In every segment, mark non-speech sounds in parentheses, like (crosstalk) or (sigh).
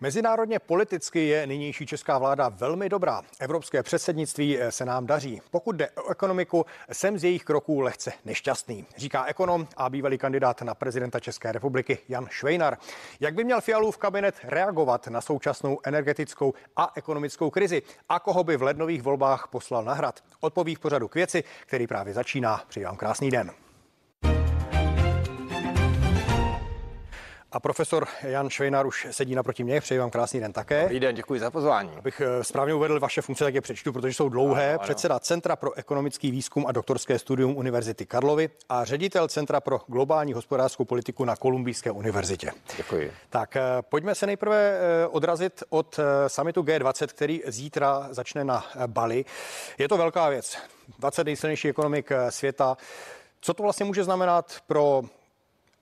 Mezinárodně politicky je nynější česká vláda velmi dobrá. Evropské předsednictví se nám daří. Pokud jde o ekonomiku, jsem z jejich kroků lehce nešťastný, říká ekonom a bývalý kandidát na prezidenta České republiky Jan Švejnar. Jak by měl Fialův kabinet reagovat na současnou energetickou a ekonomickou krizi a koho by v lednových volbách poslal na hrad? Odpoví v pořadu k věci, který právě začíná. Přeji vám krásný den. A profesor Jan Švejnar už sedí naproti mě. Přeji vám krásný den také. Dobrý den, děkuji za pozvání. Abych eh, správně uvedl vaše funkce, tak je přečtu, protože jsou dlouhé. Ano, ano. Předseda Centra pro ekonomický výzkum a doktorské studium Univerzity Karlovy a ředitel Centra pro globální hospodářskou politiku na Kolumbijské univerzitě. Děkuji. Tak eh, pojďme se nejprve eh, odrazit od samitu G20, který zítra začne na Bali. Je to velká věc. 20 nejsilnějších ekonomik světa. Co to vlastně může znamenat pro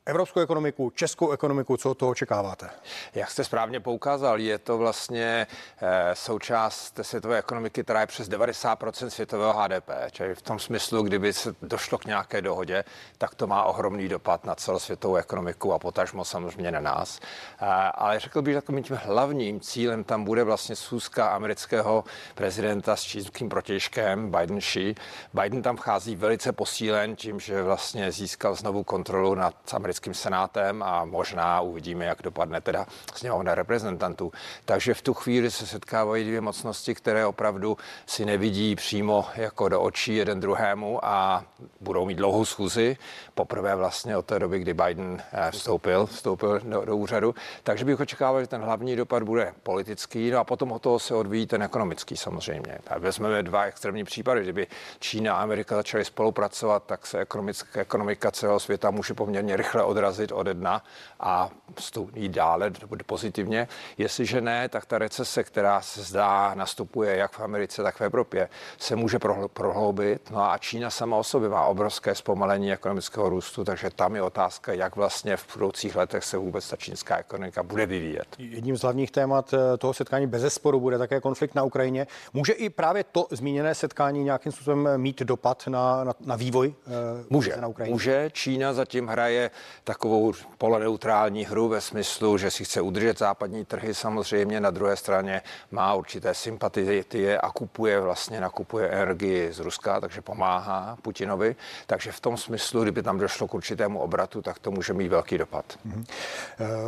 evropskou ekonomiku, českou ekonomiku, co od toho očekáváte? Jak jste správně poukázal, je to vlastně eh, součást světové ekonomiky, která je přes 90% světového HDP. Čili v tom smyslu, kdyby se došlo k nějaké dohodě, tak to má ohromný dopad na celosvětovou ekonomiku a potažmo samozřejmě na nás. Eh, ale řekl bych, že takovým tím hlavním cílem tam bude vlastně schůzka amerického prezidenta s čínským protěžkem Biden Xi. Biden tam vchází velice posílen tím, že vlastně získal znovu kontrolu nad americkým americkým senátem a možná uvidíme, jak dopadne teda sněmovna reprezentantů. Takže v tu chvíli se setkávají dvě mocnosti, které opravdu si nevidí přímo jako do očí jeden druhému a budou mít dlouhou schůzi. Poprvé vlastně od té doby, kdy Biden eh, vstoupil, vstoupil do, do úřadu. Takže bych očekával, že ten hlavní dopad bude politický, no a potom od toho se odvíjí ten ekonomický samozřejmě. A vezmeme dva extrémní případy. Kdyby Čína a Amerika začaly spolupracovat, tak se ekonomická ekonomika celého světa může poměrně rychle odrazit ode dna a jít dále pozitivně. Jestliže ne, tak ta recese, která se zdá nastupuje jak v Americe, tak v Evropě, se může prohloubit. No a Čína sama o sobě má obrovské zpomalení ekonomického růstu, takže tam je otázka, jak vlastně v budoucích letech se vůbec ta čínská ekonomika bude vyvíjet. Jedním z hlavních témat eh, toho setkání bez zesporu bude také konflikt na Ukrajině. Může i právě to zmíněné setkání nějakým způsobem mít dopad na, na, na vývoj eh, může, na Ukrajině? Může. Čína zatím hraje takovou poloneutrální hru ve smyslu, že si chce udržet západní trhy samozřejmě, na druhé straně má určité sympatie a kupuje vlastně, nakupuje energii z Ruska, takže pomáhá Putinovi. Takže v tom smyslu, kdyby tam došlo k určitému obratu, tak to může mít velký dopad. Mm-hmm.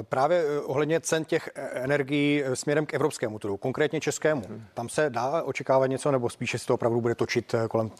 Právě eh, ohledně cen těch energií směrem k evropskému trhu, konkrétně českému, mm. tam se dá očekávat něco, nebo spíše se to opravdu bude točit kolem?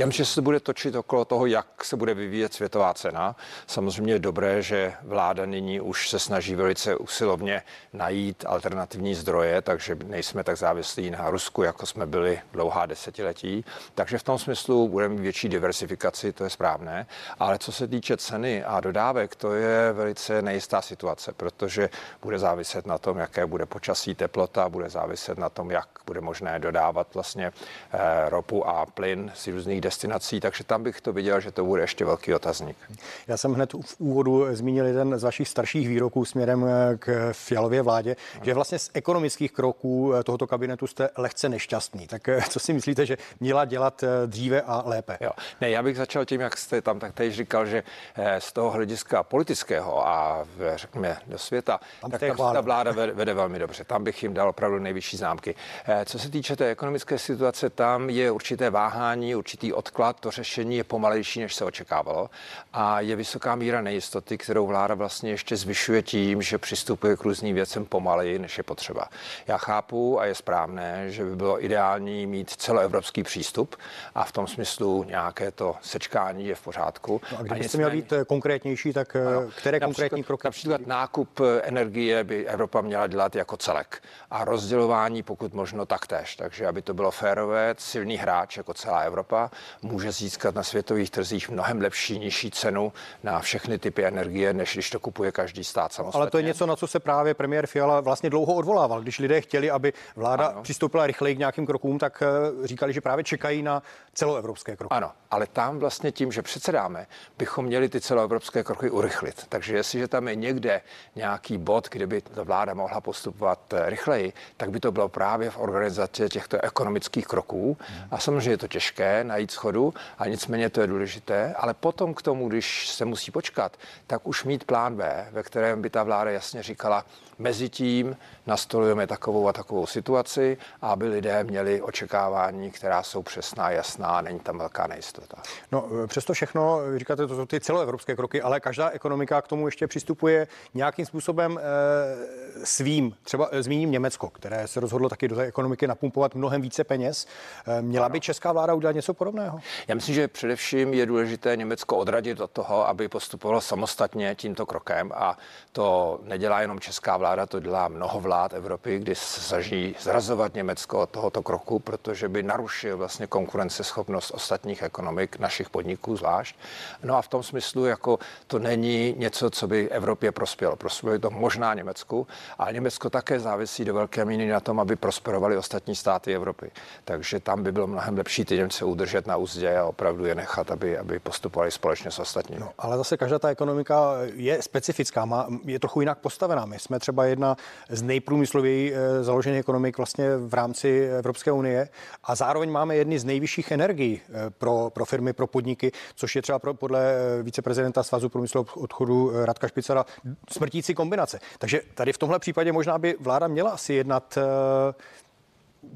Já myslím, že se bude točit okolo toho, jak se bude vyvíjet světová cena. Samozřejmě dobré, že vláda nyní už se snaží velice usilovně najít alternativní zdroje, takže nejsme tak závislí na Rusku, jako jsme byli dlouhá desetiletí. Takže v tom smyslu budeme mít větší diversifikaci, to je správné. Ale co se týče ceny a dodávek, to je velice nejistá situace, protože bude záviset na tom, jaké bude počasí, teplota, bude záviset na tom, jak bude možné dodávat vlastně eh, ropu a plyn z různých destinací, takže tam bych to viděl, že to bude ještě velký otazník. Já jsem hned v úvodu zmínil jeden z vašich starších výroků směrem eh, k Fialově vládě, že vlastně z ekonomických kroků eh, tohoto kabinetu jste lehce nešťastný. Tak eh, co si myslíte, že měla dělat dříve a lépe? Jo. Ne, já bych začal tím, jak jste tam tak teď říkal, že z toho hlediska politického a řekněme do světa, tam tak tam ta vláda vede, velmi dobře. Tam bych jim dal opravdu nejvyšší známky. Co se týče té ekonomické situace, tam je určité váhání, určitý odklad, to řešení je pomalejší, než se očekávalo a je vysoká míra nejistoty, kterou vláda vlastně ještě zvyšuje tím, že přistupuje k různým věcem pomaleji, než je potřeba. Já chápu a je správné, že by bylo ideální mít celoevropský přístup a v tom smyslu nějaké to sečkání je v pořádku. No a kdybyste měl být eh, konkrétnější, tak eh, ano, které konkrétní kroky? Například nákup eh, energie by Evropa měla dělat jako celek a rozdělování pokud možno taktéž. Takže aby to bylo férové, silný hráč jako celá Evropa může získat na světových trzích mnohem lepší, nižší cenu na všechny typy energie, než když to kupuje každý stát samostatně. Ale to je něco, na co se právě premiér Fiala vlastně dlouho odvolával. Když lidé chtěli, aby vláda ano. přistoupila rychleji k nějakým krokům, tak eh, říkali, že právě čekají na celoevropské kroky. Ano, ale tam vlastně tím, že předsedáme, bychom měli ty celoevropské kroky urychlit. Takže jestliže tam je někde nějaký bod, kde by ta vláda mohla postupovat eh, rychleji, tak by to bylo právě v organizaci těchto ekonomických kroků. Hmm. A samozřejmě je to těžké najít schodu, a nicméně to je důležité, ale potom k tomu, když se musí počkat, tak už mít plán B, ve kterém by ta vláda jasně říkala, mezi tím nastolujeme takovou a takovou situaci, aby lidé měli očekávání, která jsou přesná, jasná, není tam velká nejistota. No, přesto všechno, vy říkáte, to jsou ty celoevropské kroky, ale každá ekonomika k tomu ještě přistupuje nějakým způsobem e, svým. Třeba e, zmíním Německo, které se rozhodlo taky do té ekonomiky napumpovat mnohem více peněz. E, měla ano. by česká vláda udělat něco podobného? Já myslím, že především je důležité Německo odradit od toho, aby postupovalo samostatně tímto krokem a to nedělá jenom česká vláda to dělá mnoho vlád Evropy, kdy se snaží zrazovat Německo od tohoto kroku, protože by narušil vlastně konkurenceschopnost ostatních ekonomik, našich podniků zvlášť. No a v tom smyslu, jako to není něco, co by Evropě prospělo. Prospělo to možná Německu, ale Německo také závisí do velké míry na tom, aby prosperovaly ostatní státy Evropy. Takže tam by bylo mnohem lepší ty Němce udržet na úzdě a opravdu je nechat, aby, aby postupovali společně s ostatními. No, ale zase každá ta ekonomika je specifická, má, je trochu jinak postavená. My jsme třeba jedna z nejprůmyslověji eh, založených ekonomik vlastně v rámci Evropské unie a zároveň máme jedny z nejvyšších energií eh, pro, pro firmy, pro podniky, což je třeba pro, podle eh, viceprezidenta Svazu průmyslu obchodu Radka Špicara smrtící kombinace. Takže tady v tomhle případě možná by vláda měla asi jednat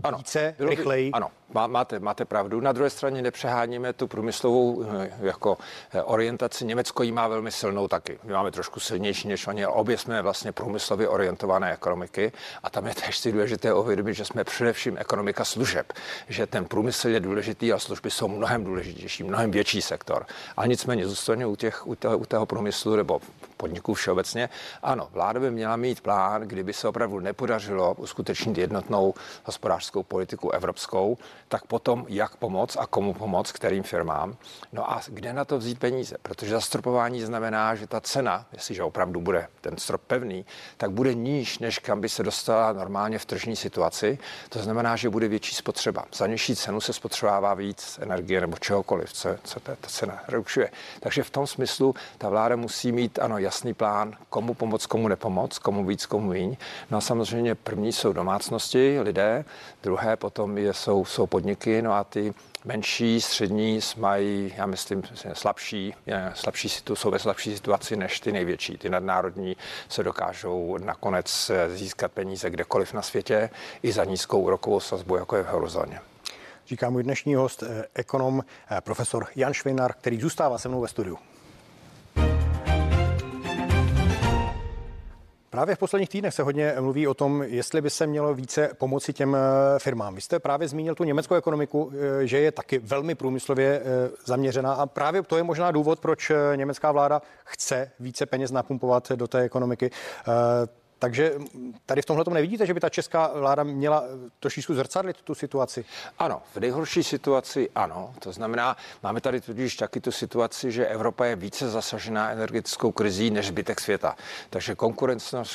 ano, více, rychleji. Ano, máte, máte pravdu. Na druhé straně nepřeháníme tu průmyslovou eh, jako eh, orientaci. Německo ji má velmi silnou taky. My máme trošku silnější než oni, obě jsme vlastně průmyslově orientované ekonomiky a tam je tež si důležité uvědomit, že jsme především ekonomika služeb, že ten průmysl je důležitý a služby jsou mnohem důležitější, mnohem větší sektor. Ale nicméně zůstane u, těch, u, toho, u toho průmyslu nebo podniků všeobecně. Ano, vláda by měla mít plán, kdyby se opravdu nepodařilo uskutečnit jednotnou hospodářskou politiku evropskou, tak potom jak pomoct a komu pomoct, kterým firmám. No a kde na to vzít peníze? Protože zastropování znamená, že ta cena, jestliže opravdu bude ten strop pevný, tak bude níž, než kam by se dostala normálně v tržní situaci. To znamená, že bude větší spotřeba. Za nižší cenu se spotřebává víc energie nebo čehokoliv, co, co ta, ta cena rušuje. Takže v tom smyslu ta vláda musí mít ano jasný plán, komu pomoct, komu nepomoct, komu víc, komu míň. No a samozřejmě první jsou domácnosti, lidé, druhé potom je, jsou, jsou podniky, no a ty menší, střední mají, já myslím, slabší, slabší jsou ve slabší situaci než ty největší. Ty nadnárodní se dokážou nakonec získat peníze kdekoliv na světě i za nízkou úrokovou sazbu, jako je v eurozóně. Říká můj dnešní host, eh, ekonom, eh, profesor Jan Švinar, který zůstává se mnou ve studiu. Právě v posledních týdnech se hodně mluví o tom, jestli by se mělo více pomoci těm eh, firmám. Vy jste právě zmínil tu německou ekonomiku, eh, že je taky velmi průmyslově eh, zaměřená a právě to je možná důvod, proč německá vláda chce více peněz napumpovat do té ekonomiky. Takže tady v tomhle tom nevidíte, že by ta česká vláda měla trošičku zrcadlit tu situaci? Ano, v nejhorší situaci ano. To znamená, máme tady tudíž taky tu situaci, že Evropa je více zasažená energetickou krizí než zbytek světa. Takže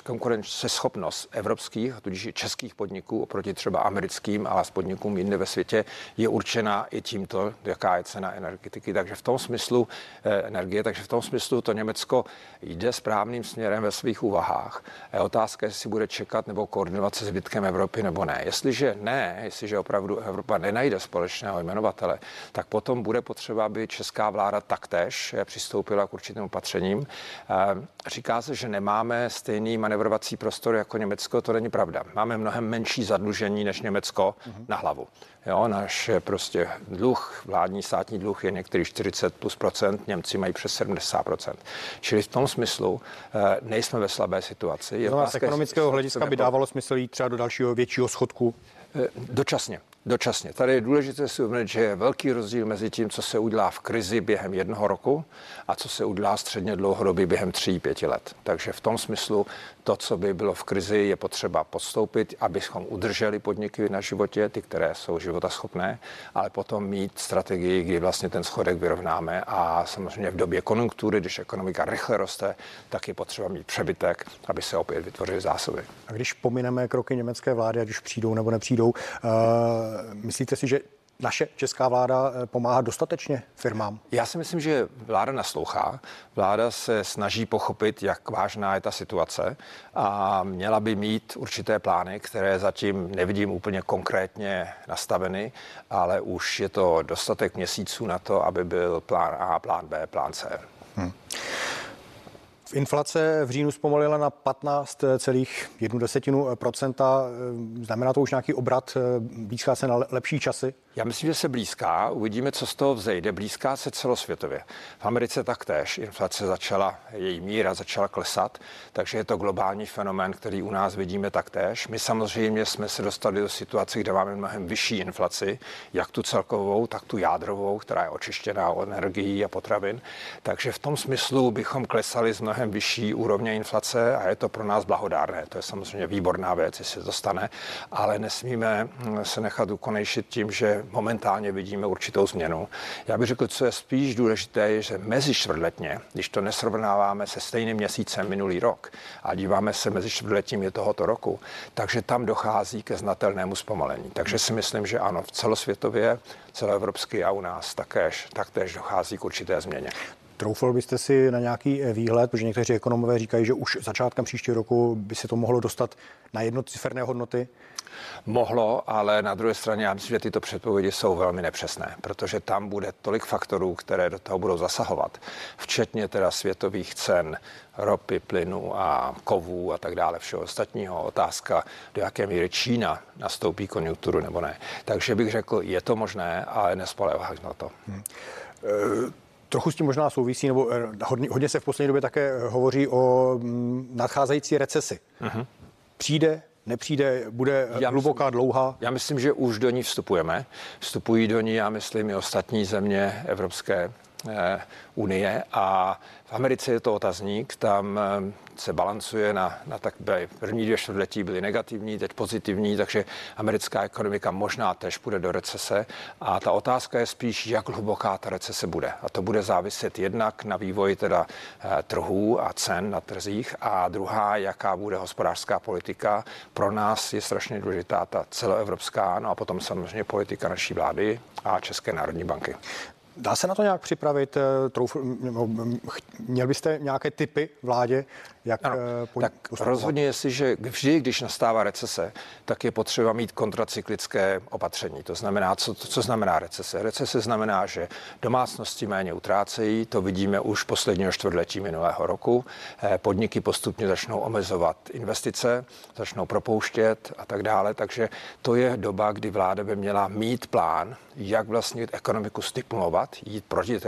konkurenceschopnost evropských, a tudíž i českých podniků oproti třeba americkým, ale s podnikům jinde ve světě je určena i tímto, jaká je cena energetiky. Takže v tom smyslu eh, energie, takže v tom smyslu to Německo jde správným směrem ve svých úvahách otázka, jestli bude čekat nebo koordinovat se zbytkem Evropy nebo ne. Jestliže ne, jestliže opravdu Evropa nenajde společného jmenovatele, tak potom bude potřeba, aby česká vláda taktéž přistoupila k určitým opatřením. Eh, říká se, že nemáme stejný manevrovací prostor jako Německo, to není pravda. Máme mnohem menší zadlužení než Německo na hlavu. Jo, náš prostě dluh, vládní státní dluh je některý 40 plus procent, Němci mají přes 70 procent. Čili v tom smyslu e, nejsme ve slabé situaci. Je no z ekonomického hlediska by dávalo smysl jít třeba do dalšího většího schodku? E, dočasně. Dočasně. Tady je důležité si uvědomit, že je velký rozdíl mezi tím, co se udělá v krizi během jednoho roku a co se udělá středně dlouhodobě během tří, pěti let. Takže v tom smyslu to, co by bylo v krizi, je potřeba podstoupit, abychom udrželi podniky na životě, ty, které jsou životaschopné, ale potom mít strategii, kdy vlastně ten schodek vyrovnáme a samozřejmě v době konjunktury, když ekonomika rychle roste, tak je potřeba mít přebytek, aby se opět vytvořily zásoby. A když pomineme kroky německé vlády, ať už přijdou nebo nepřijdou, uh, myslíte si, že naše česká vláda eh, pomáhá dostatečně firmám? Já si myslím, že vláda naslouchá. Vláda se snaží pochopit, jak vážná je ta situace a měla by mít určité plány, které zatím nevidím úplně konkrétně nastaveny, ale už je to dostatek měsíců na to, aby byl plán A, plán B, plán C. Hmm. Inflace v říjnu zpomalila na 15,1%. Znamená to už nějaký obrat? Blízká se na lepší časy? Já myslím, že se blízká. Uvidíme, co z toho vzejde. Blízká se celosvětově. V Americe taktéž. Inflace začala, její míra začala klesat, takže je to globální fenomén, který u nás vidíme taktéž. My samozřejmě jsme se dostali do situace, kde máme mnohem vyšší inflaci, jak tu celkovou, tak tu jádrovou, která je očištěná od energií a potravin. Takže v tom smyslu bychom klesali z mnohem vyšší úrovně inflace a je to pro nás blahodárné. To je samozřejmě výborná věc, jestli se to stane, ale nesmíme se nechat ukonejšit tím, že momentálně vidíme určitou změnu. Já bych řekl, co je spíš důležité, je, že mezi čtvrtletně, když to nesrovnáváme se stejným měsícem minulý rok a díváme se mezi čtvrtletím je tohoto roku, takže tam dochází ke znatelnému zpomalení. Takže si myslím, že ano, v celosvětově, celoevropsky a u nás takéž, taktéž dochází k určité změně. Troufal byste si na nějaký výhled, protože někteří ekonomové říkají, že už začátkem příštího roku by se to mohlo dostat na jednociferné hodnoty? Mohlo, ale na druhé straně já myslím, že tyto předpovědi jsou velmi nepřesné, protože tam bude tolik faktorů, které do toho budou zasahovat, včetně teda světových cen ropy, plynu a kovů a tak dále, všeho ostatního. Otázka, do jaké míry Čína nastoupí konjunkturu nebo ne. Takže bych řekl, je to možné, ale nespolehám na to. Hmm. Trochu s tím možná souvisí, nebo eh, hodně, hodně se v poslední době také hovoří o mm, nadcházející recesi. Uh-huh. Přijde nepřijde, bude já hluboká, myslím, dlouhá? Já myslím, že už do ní vstupujeme. Vstupují do ní, já myslím, i ostatní země Evropské eh, unie a v Americe je to otazník, tam eh, se balancuje na, na tak první dvě čtvrtletí byly negativní, teď pozitivní, takže americká ekonomika možná tež půjde do recese a ta otázka je spíš, jak hluboká ta recese bude. A to bude záviset jednak na vývoji teda eh, trhů a cen na trzích a druhá, jaká bude hospodářská politika. Pro nás je strašně důležitá ta celoevropská, no a potom samozřejmě politika naší vlády a České národní banky. Dá se na to nějak připravit? Eh, trouf, měl byste nějaké typy vládě, jak ano, eh, po, tak rozhodně, jestliže vždy, když nastává recese, tak je potřeba mít kontracyklické opatření. To znamená, co, co znamená recese? Recese znamená, že domácnosti méně utrácejí, to vidíme už posledního čtvrtletí minulého roku. Eh, podniky postupně začnou omezovat investice, začnou propouštět a tak dále. Takže to je doba, kdy vláda by měla mít plán, jak vlastně ekonomiku stimulovat, jít proti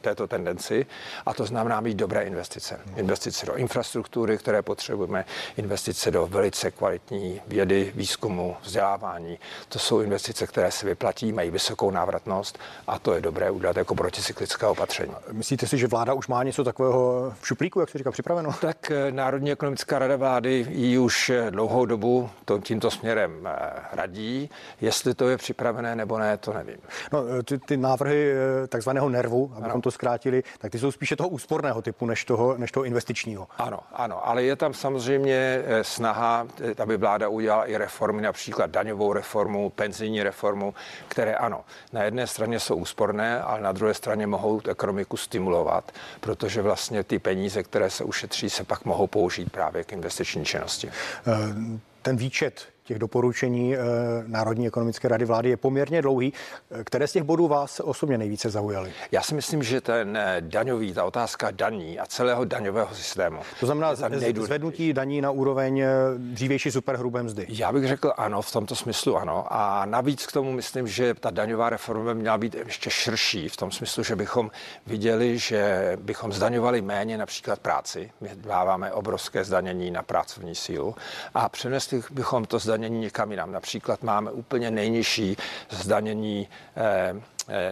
této tendenci a to znamená mít dobré investice. Investice do infrastruktury, které potřebujeme, investice do velice kvalitní vědy, výzkumu, vzdělávání. To jsou investice, které se vyplatí, mají vysokou návratnost a to je dobré udělat jako proticyklické opatření. Myslíte si, že vláda už má něco takového v šuplíku, jak se říká, připraveno? Tak eh, Národní ekonomická rada vlády ji už eh, dlouhou dobu to, tímto směrem eh, radí. Jestli to je připravené nebo ne, to nevím. No, ty, ty návrhy takzvaného nervu, abychom ano. to zkrátili, tak ty jsou spíše toho úsporného typu než toho, než toho investičního. Ano, ano, ale je tam samozřejmě eh, snaha, eh, aby vláda udělala i reformy, například daňovou reformu, penzijní reformu, které ano, na jedné straně jsou úsporné, ale na druhé straně mohou ekonomiku stimulovat, protože vlastně ty peníze, které se ušetří, se pak mohou použít právě k investiční činnosti. Eh, ten výčet těch doporučení eh, Národní ekonomické rady vlády je poměrně dlouhý. Eh, které z těch bodů vás osobně nejvíce zaujaly? Já si myslím, že ten eh, daňový, ta otázka daní a celého daňového systému. To znamená zvednutí daní na úroveň dřívější superhrubé mzdy. Já bych řekl ano, v tomto smyslu ano. A navíc k tomu myslím, že ta daňová reforma měla být ještě širší, v tom smyslu, že bychom viděli, že bychom zdaňovali méně například práci. My dáváme obrovské zdanění na pracovní sílu a přenesli bychom to zdanění zdanění někam jinam. Například máme úplně nejnižší zdanění eh,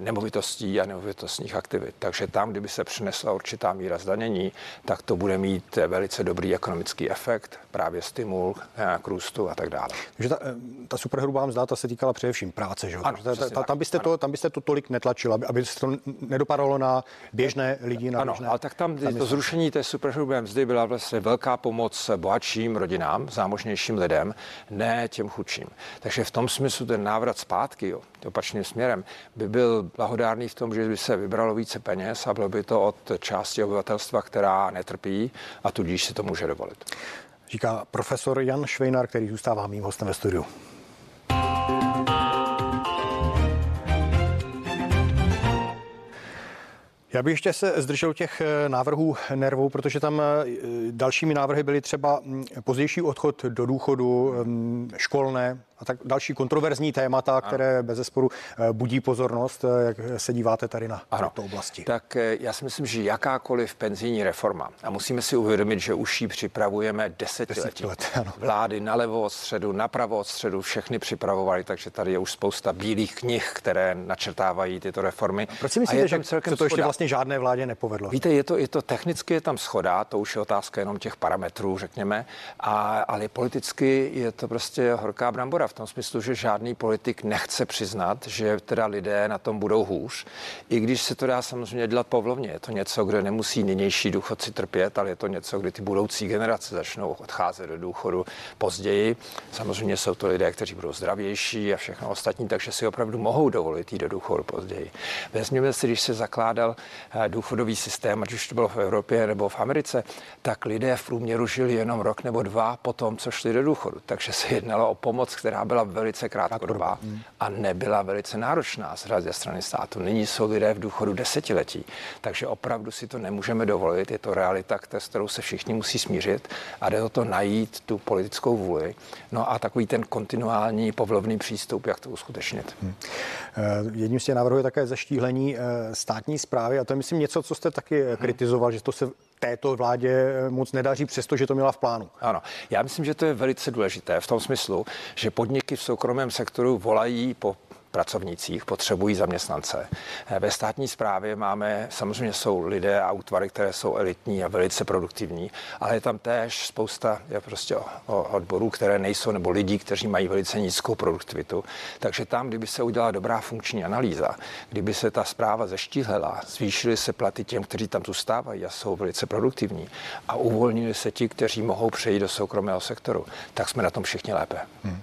nemovitostí a nemovitostních aktivit. Takže tam, kdyby se přinesla určitá míra zdanění, tak to bude mít velice dobrý ekonomický efekt, právě stimul eh, k růstu a tak dále. Takže ta, eh, ta superhrubá mzda, ta se týkala především práce, že? Ano, ta, ta, tam, byste to, tam byste to tolik netlačil, aby, aby se to nedopadalo na běžné lidi. Na ano, běžné, ale tak tam to zrušení té superhrubé mzdy byla vlastně velká pomoc bohatším rodinám, zámožnějším lidem, ne těm chudším. Takže v tom smyslu ten návrat zpátky, jo, opačným směrem, by byl byl blahodárný v tom, že by se vybralo více peněz a bylo by to od části obyvatelstva, která netrpí a tudíž si to může dovolit. Říká profesor Jan Švejnar, který zůstává mým hostem ve studiu. Já bych ještě se zdržel těch eh, návrhů nervů, protože tam eh, dalšími návrhy byly třeba mm, pozdější odchod do důchodu, mm, školné, a tak další kontroverzní témata, které bez zesporu eh, budí pozornost. Eh, jak se díváte tady na ano. této oblasti? Tak eh, já si myslím, že jakákoliv penzijní reforma, a musíme si uvědomit, že už ji připravujeme desetiletí. Let, ano. Vlády nalevo od středu, napravo od středu, všechny připravovali, takže tady je už spousta bílých knih, které načrtávají tyto reformy. A proč si myslíte, že se to ještě schoda. vlastně žádné vládě nepovedlo? Víte, je to, je to technicky je tam schoda, to už je otázka jenom těch parametrů, řekněme, a, ale politicky je to prostě horká brambora v tom smyslu, že žádný politik nechce přiznat, že teda lidé na tom budou hůř. I když se to dá samozřejmě dělat povlovně. Je to něco, kde nemusí nynější důchodci trpět, ale je to něco, kdy ty budoucí generace začnou odcházet do důchodu později. Samozřejmě jsou to lidé, kteří budou zdravější a všechno ostatní, takže si opravdu mohou dovolit jít do důchodu později. Vezměme si, když se zakládal eh, důchodový systém, ať už to bylo v Evropě nebo v Americe, tak lidé v průměru žili jenom rok nebo dva po tom, co šli do důchodu. Takže se jednalo o pomoc, která byla velice krátkodobá a nebyla velice náročná z ze strany státu. Nyní jsou lidé v důchodu desetiletí, takže opravdu si to nemůžeme dovolit. Je to realita, s kterou se všichni musí smířit a jde o to najít tu politickou vůli. No a takový ten kontinuální povlovný přístup, jak to uskutečnit. Hmm. Jedním z těch návrhů je také zaštíhlení eh, státní zprávy a to je myslím něco, co jste taky hmm. kritizoval, že to se této vládě eh, moc nedaří, přestože to měla v plánu. Ano, já myslím, že to je velice důležité v tom smyslu, že podniky v soukromém sektoru volají po pracovnících, potřebují zaměstnance. Ve státní správě máme, samozřejmě jsou lidé a útvary, které jsou elitní a velice produktivní, ale je tam též spousta je prostě odborů, které nejsou, nebo lidí, kteří mají velice nízkou produktivitu. Takže tam, kdyby se udělala dobrá funkční analýza, kdyby se ta zpráva zeštíhlela, zvýšily se platy těm, kteří tam zůstávají a jsou velice produktivní a uvolnili se ti, kteří mohou přejít do soukromého sektoru, tak jsme na tom všichni lépe. Hmm.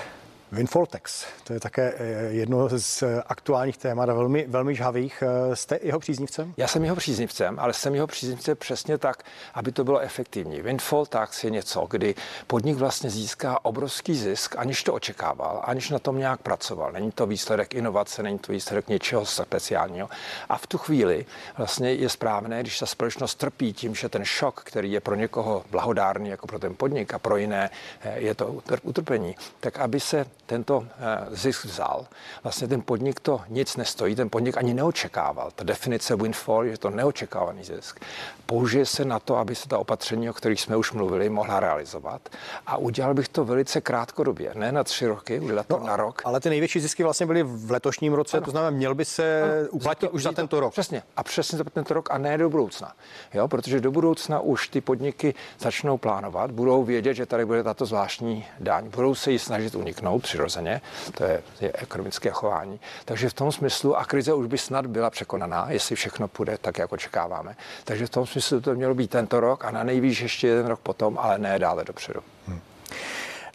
Windfall tax, to je také eh, jedno z aktuálních témat a velmi, velmi žhavých. Eh, jste jeho příznivcem? Já jsem jeho příznivcem, ale jsem jeho příznivcem přesně tak, aby to bylo efektivní. Windfall tax je něco, kdy podnik vlastně získá obrovský zisk, aniž to očekával, aniž na tom nějak pracoval. Není to výsledek inovace, není to výsledek něčeho speciálního. A v tu chvíli vlastně je správné, když ta společnost trpí tím, že ten šok, který je pro někoho blahodárný, jako pro ten podnik, a pro jiné eh, je to utrpení, tak aby se tento eh, zisk vzal. Vlastně ten podnik to nic nestojí, ten podnik ani neočekával. Ta definice windfall je to neočekávaný zisk. Použije se na to, aby se ta opatření, o kterých jsme už mluvili, mohla realizovat. A udělal bych to velice krátkodobě, ne na tři roky, udělat to no, na rok. Ale ty největší zisky vlastně byly v letošním roce, ano. to znamená, měl by se ano. uplatit to, už za tento rok. Přesně. A přesně za tento rok a ne do budoucna. Jo, protože do budoucna už ty podniky začnou plánovat, budou vědět, že tady bude tato zvláštní daň, budou se jí snažit uniknout přirozeně, to je, je ekonomické chování. Takže v tom smyslu, a krize už by snad byla překonaná, jestli všechno půjde tak, jak očekáváme. Takže v tom smyslu to mělo být tento rok a na nejvýš ještě jeden rok potom, ale ne dále dopředu. Hmm.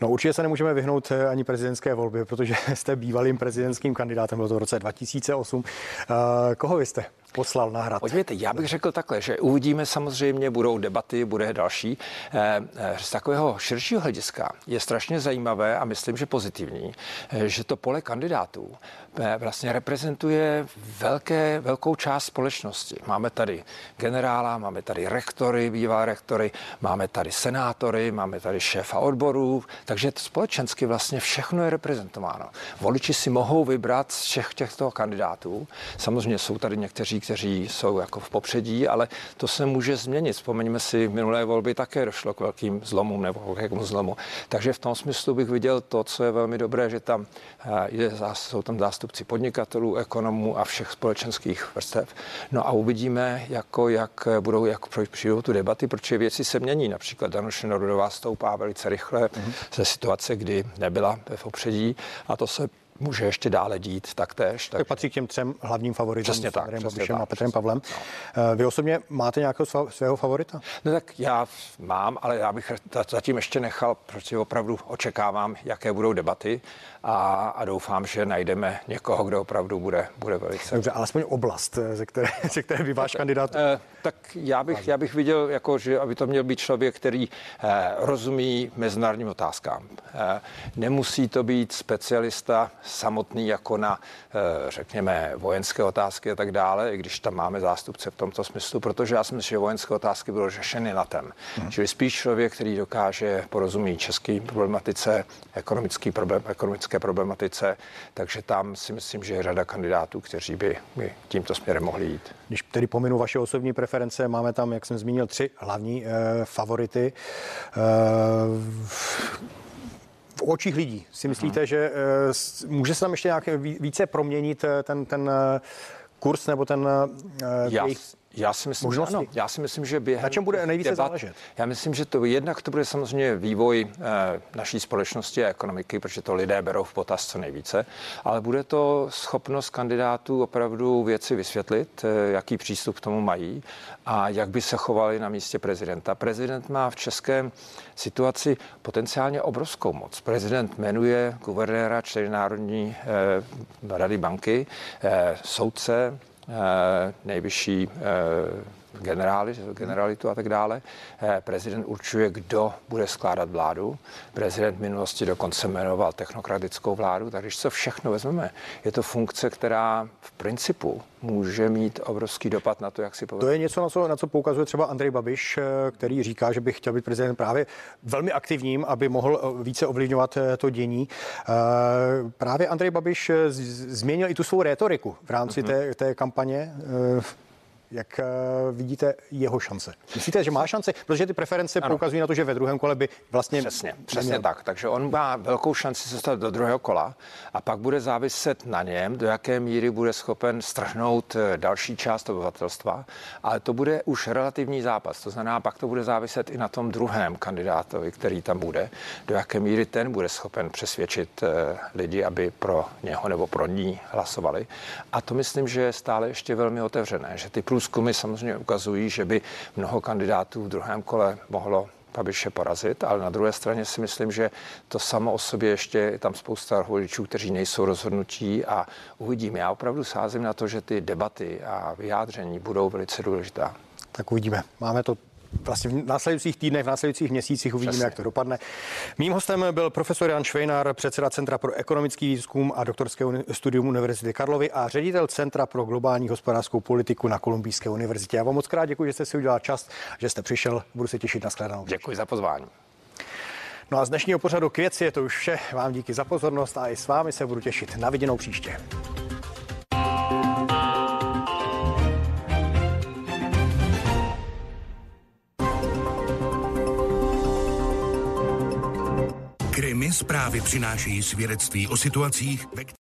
No určitě se nemůžeme vyhnout eh, ani prezidentské volbě, protože (laughs) jste bývalým prezidentským kandidátem, bylo to v roce 2008. Uh, eh, koho vy jste? Poslal na hrad. Podívejte, já bych řekl takhle, že uvidíme samozřejmě, budou debaty, bude další. Eh, eh, z takového širšího hlediska je strašně zajímavé a myslím, že pozitivní, eh, že to pole kandidátů vlastně reprezentuje velké, velkou část společnosti. Máme tady generála, máme tady rektory, bývalé rektory, máme tady senátory, máme tady šéfa odborů, takže to společensky vlastně všechno je reprezentováno. Voliči si mohou vybrat z všech těchto kandidátů. Samozřejmě jsou tady někteří, kteří jsou jako v popředí, ale to se může změnit. Vzpomeňme si, minulé volby také došlo k velkým zlomům nebo k velkému zlomu. Takže v tom smyslu bych viděl to, co je velmi dobré, že tam eh, je, jsou tam zástupci podnikatelů, ekonomů a všech společenských vrstev. No a uvidíme, jako, jak budou, jak přijdou tu debaty, protože věci se mění. Například Danuše Norudová stoupá velice rychle mm-hmm. ze situace, kdy nebyla ve popředí a to se může ještě dále dít taktéž. Tak patří k těm třem hlavním favoritům přesně tak, Andrejem Babišem a Petrem Pavlem. No. Vy osobně máte nějakého svého favorita? No tak já mám, ale já bych zatím ještě nechal, protože opravdu očekávám, jaké budou debaty a, a doufám, že najdeme někoho, kdo opravdu bude, bude velice. Dobře, alespoň oblast, ze které, (laughs) ze které by váš kandidát. Eh, tak já bych, já bych viděl, jako, že aby to měl být člověk, který eh, rozumí mezinárodním otázkám. Eh, nemusí to být specialista samotný jako na, eh, řekněme, vojenské otázky a tak dále, i když tam máme zástupce v tomto smyslu, protože já si myslím, že vojenské otázky budou řešeny na tem. Hmm. Čili spíš člověk, který dokáže porozumět český problematice, ekonomický problém, ekonomické problematice, takže tam si myslím, že je řada kandidátů, kteří by, by tímto směrem mohli jít. Když tedy pominu vaše osobní preference, máme tam, jak jsem zmínil, tři hlavní eh, favority. Eh, v očích lidí si myslíte, Aha. že uh, může se tam ještě nějak více proměnit eh, ten, ten uh, kurz nebo ten Já, jejich já si myslím, Možnosti? Že ano. Já si myslím, že během Na čem bude nejvíce debat, záležet? Já myslím, že to jednak to bude samozřejmě vývoj eh, naší společnosti a ekonomiky, protože to lidé berou v potaz co nejvíce, ale bude to schopnost kandidátů opravdu věci vysvětlit, eh, jaký přístup k tomu mají a jak by se chovali na místě prezidenta. Prezident má v českém situaci potenciálně obrovskou moc. Prezident jmenuje guvernéra čtyři národní eh, rady banky, eh, soudce, nejvyšší eh, generály, generalitu a tak dále. Eh, prezident určuje, kdo bude skládat vládu. Prezident v minulosti dokonce jmenoval technokratickou vládu, takže když co všechno vezmeme, je to funkce, která v principu může mít obrovský dopad na to, jak si povede. To je něco, na co, na co poukazuje třeba Andrej Babiš, který říká, že by chtěl být prezident právě velmi aktivním, aby mohl více ovlivňovat to dění. Právě Andrej Babiš změnil i tu svou rétoriku v rámci mm-hmm. té, té kampaně. Jak uh, vidíte jeho šance? Myslíte, že má šance? Protože ty preference ano. poukazují na to, že ve druhém kole by vlastně. Přesně, přesně tak. Takže on má velkou šanci se dostat do druhého kola a pak bude záviset na něm, do jaké míry bude schopen strhnout eh, další část obyvatelstva. Ale to bude už relativní zápas. To znamená, pak to bude záviset i na tom druhém kandidátovi, který tam bude, do jaké míry ten bude schopen přesvědčit eh, lidi, aby pro něho nebo pro ní hlasovali. A to myslím, že je stále ještě velmi otevřené, že ty průzkumy samozřejmě ukazují, že by mnoho kandidátů v druhém kole mohlo Babiše porazit, ale na druhé straně si myslím, že to samo o sobě ještě je tam spousta voličů, kteří nejsou rozhodnutí a uvidíme. Já opravdu sázím na to, že ty debaty a vyjádření budou velice důležitá. Tak uvidíme. Máme to vlastně v následujících týdnech, v následujících měsících uvidíme, Přesně. jak to dopadne. Mým hostem byl profesor Jan Švejnar, předseda Centra pro ekonomický výzkum a doktorské studium Univerzity Karlovy a ředitel Centra pro globální hospodářskou politiku na Kolumbijské univerzitě. Já vám moc krát děkuji, že jste si udělal čas, že jste přišel. Budu se těšit na shledanou. Děkuji za pozvání. No a z dnešního pořadu k věci je to už vše. Vám díky za pozornost a i s vámi se budu těšit na viděnou příště. Krimi zprávy přinášejí svědectví o situacích, ve